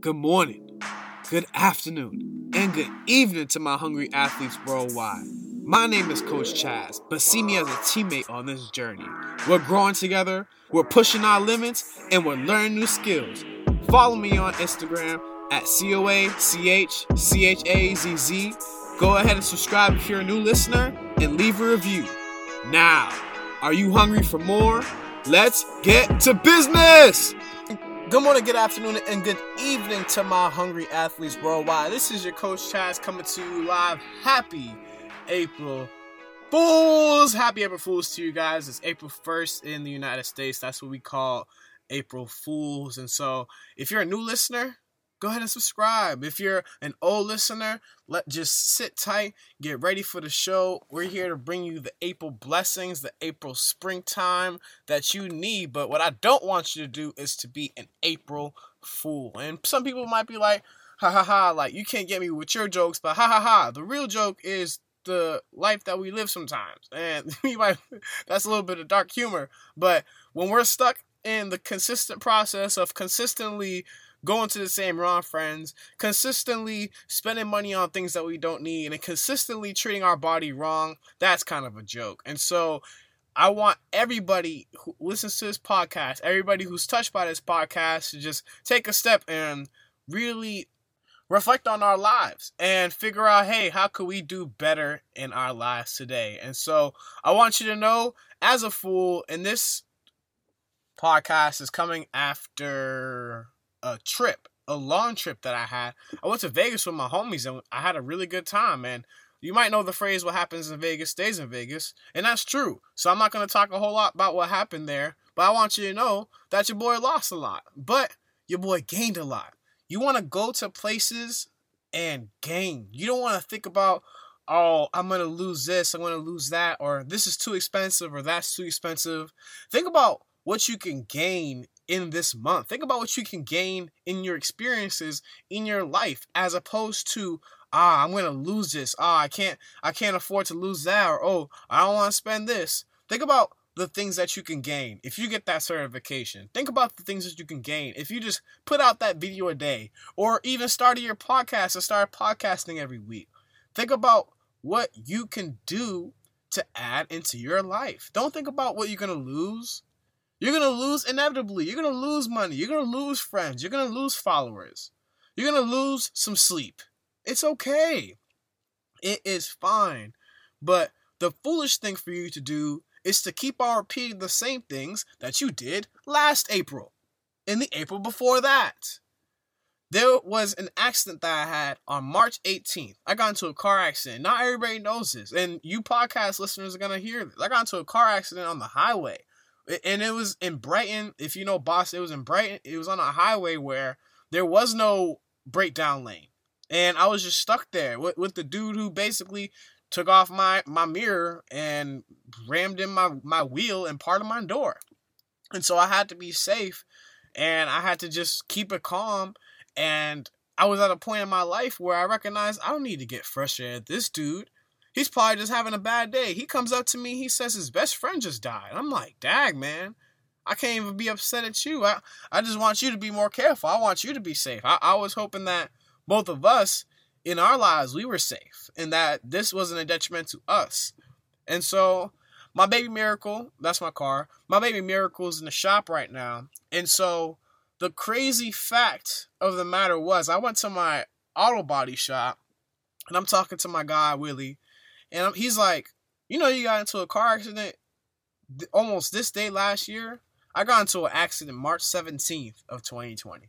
good morning, good afternoon, and good evening to my hungry athletes worldwide. My name is Coach Chaz, but see me as a teammate on this journey. We're growing together, we're pushing our limits, and we're learning new skills. Follow me on Instagram at C O A C H C H A Z Z. Go ahead and subscribe if you're a new listener and leave a review. Now, are you hungry for more? Let's get to business! Good morning, good afternoon, and good evening to my hungry athletes worldwide. This is your coach Chaz coming to you live. Happy April Fools! Happy April Fools to you guys. It's April 1st in the United States. That's what we call April Fools. And so, if you're a new listener, go ahead and subscribe. If you're an old listener, let just sit tight, get ready for the show. We're here to bring you the April blessings, the April springtime that you need. But what I don't want you to do is to be an April fool. And some people might be like, ha ha ha, like you can't get me with your jokes, but ha ha ha. The real joke is the life that we live sometimes. And you might that's a little bit of dark humor. But when we're stuck in the consistent process of consistently going to the same wrong friends, consistently spending money on things that we don't need, and consistently treating our body wrong, that's kind of a joke. And so I want everybody who listens to this podcast, everybody who's touched by this podcast, to just take a step and really reflect on our lives and figure out hey how could we do better in our lives today and so i want you to know as a fool and this podcast is coming after a trip, a long trip that I had. I went to Vegas with my homies and I had a really good time, man. You might know the phrase what happens in Vegas stays in Vegas, and that's true. So I'm not going to talk a whole lot about what happened there, but I want you to know that your boy lost a lot, but your boy gained a lot. You want to go to places and gain. You don't want to think about, oh, I'm going to lose this, I'm going to lose that, or this is too expensive, or that's too expensive. Think about what you can gain in this month. Think about what you can gain in your experiences in your life as opposed to ah I'm going to lose this. Ah I can't I can't afford to lose that or oh I don't want to spend this. Think about the things that you can gain if you get that certification. Think about the things that you can gain if you just put out that video a day or even started your podcast and start podcasting every week. Think about what you can do to add into your life. Don't think about what you're going to lose. You're going to lose inevitably. You're going to lose money. You're going to lose friends. You're going to lose followers. You're going to lose some sleep. It's okay. It is fine. But the foolish thing for you to do is to keep on repeating the same things that you did last April, in the April before that. There was an accident that I had on March 18th. I got into a car accident. Not everybody knows this, and you podcast listeners are going to hear this. I got into a car accident on the highway and it was in Brighton. If you know Boston, it was in Brighton. It was on a highway where there was no breakdown lane, and I was just stuck there with, with the dude who basically took off my my mirror and rammed in my my wheel and part of my door, and so I had to be safe, and I had to just keep it calm, and I was at a point in my life where I recognized I don't need to get frustrated. at This dude He's probably just having a bad day. He comes up to me, he says his best friend just died. I'm like, dag, man. I can't even be upset at you. I, I just want you to be more careful. I want you to be safe. I, I was hoping that both of us in our lives we were safe and that this wasn't a detriment to us. And so my baby miracle, that's my car. My baby miracle is in the shop right now. And so the crazy fact of the matter was I went to my auto body shop and I'm talking to my guy Willie and he's like, you know, you got into a car accident almost this day last year. I got into an accident March 17th of 2020.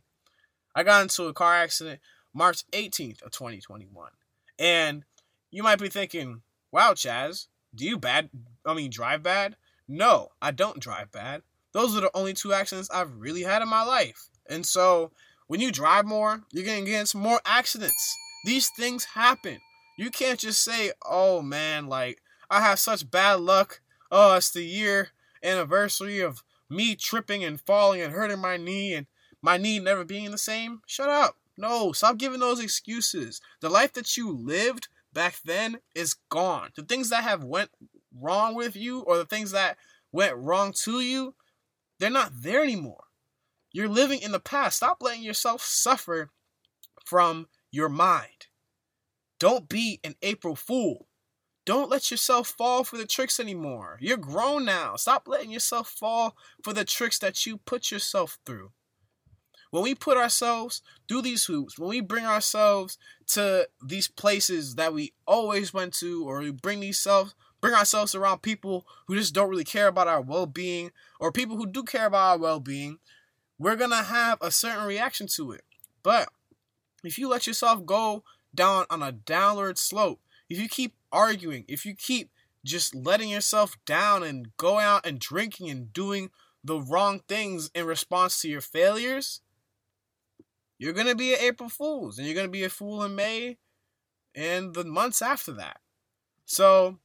I got into a car accident March 18th of 2021. And you might be thinking, wow, Chaz, do you bad I mean drive bad? No, I don't drive bad. Those are the only two accidents I've really had in my life. And so when you drive more, you're gonna get into more accidents. These things happen. You can't just say, "Oh man, like I have such bad luck. Oh, it's the year anniversary of me tripping and falling and hurting my knee and my knee never being the same." Shut up. No, stop giving those excuses. The life that you lived back then is gone. The things that have went wrong with you or the things that went wrong to you, they're not there anymore. You're living in the past. Stop letting yourself suffer from your mind. Don't be an April Fool. Don't let yourself fall for the tricks anymore. You're grown now. Stop letting yourself fall for the tricks that you put yourself through. When we put ourselves through these hoops, when we bring ourselves to these places that we always went to, or we bring these self bring ourselves around people who just don't really care about our well-being, or people who do care about our well-being, we're gonna have a certain reaction to it. But if you let yourself go down on a downward slope, if you keep arguing, if you keep just letting yourself down and go out and drinking and doing the wrong things in response to your failures, you're going to be an April Fool's and you're going to be a fool in May and the months after that. So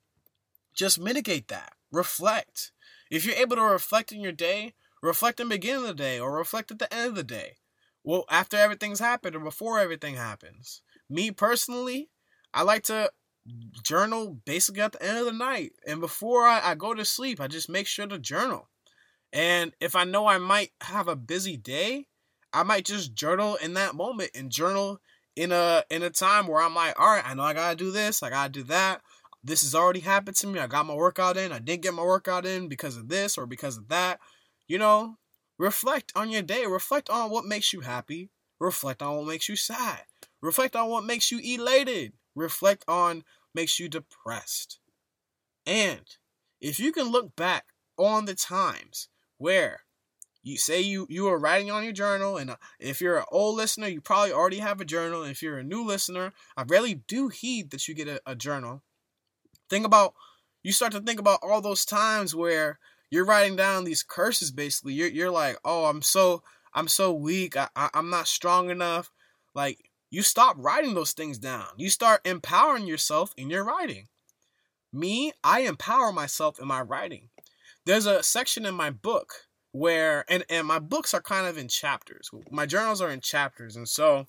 just mitigate that. Reflect. If you're able to reflect in your day, reflect in the beginning of the day or reflect at the end of the day. Well, after everything's happened or before everything happens. Me personally, I like to journal basically at the end of the night. And before I, I go to sleep, I just make sure to journal. And if I know I might have a busy day, I might just journal in that moment and journal in a in a time where I'm like, all right, I know I gotta do this, I gotta do that. This has already happened to me. I got my workout in. I didn't get my workout in because of this or because of that. You know, reflect on your day. Reflect on what makes you happy. Reflect on what makes you sad. Reflect on what makes you elated. Reflect on makes you depressed. And if you can look back on the times where you say you you are writing on your journal and uh, if you're an old listener you probably already have a journal. If you're a new listener i really do heed that you get a, a journal. Think about you start to think about all those times where you're writing down these curses basically. You're, you're like oh i'm so i'm so weak. I, I, i'm not strong enough. Like you stop writing those things down. You start empowering yourself in your writing. Me, I empower myself in my writing. There's a section in my book where and and my books are kind of in chapters. My journals are in chapters and so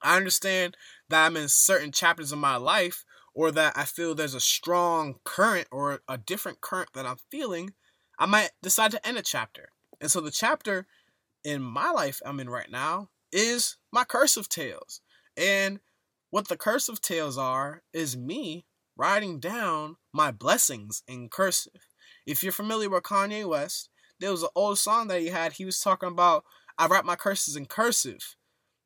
I understand that I'm in certain chapters of my life or that I feel there's a strong current or a different current that I'm feeling, I might decide to end a chapter. And so the chapter in my life I'm in right now is my cursive tales. And what the cursive tales are is me writing down my blessings in cursive. If you're familiar with Kanye West, there was an old song that he had. He was talking about, I write my curses in cursive.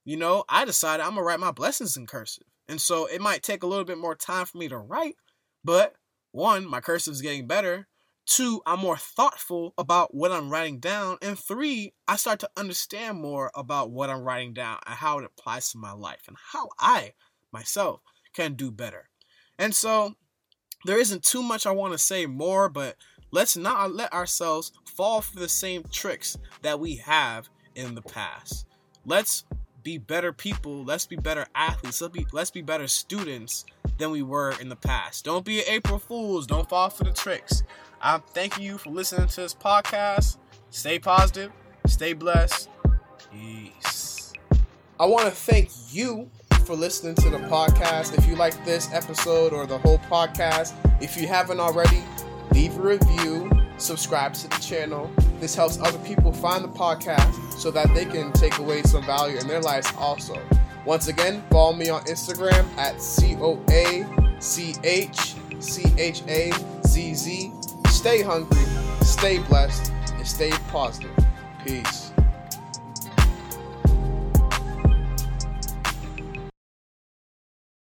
You know, I decided I'm going to write my blessings in cursive. And so it might take a little bit more time for me to write, but one, my cursive is getting better. Two, I'm more thoughtful about what I'm writing down. And three, I start to understand more about what I'm writing down and how it applies to my life and how I myself can do better. And so there isn't too much I want to say more, but let's not let ourselves fall for the same tricks that we have in the past. Let's be better people. Let's be better athletes. Let's be let's be better students than we were in the past. Don't be April Fools. Don't fall for the tricks. I'm thanking you for listening to this podcast. Stay positive, stay blessed. Peace. I want to thank you for listening to the podcast. If you like this episode or the whole podcast, if you haven't already, leave a review, subscribe to the channel. This helps other people find the podcast so that they can take away some value in their lives also. Once again, follow me on Instagram at C O A C H C H A Z Z stay hungry, stay blessed, and stay positive. Peace.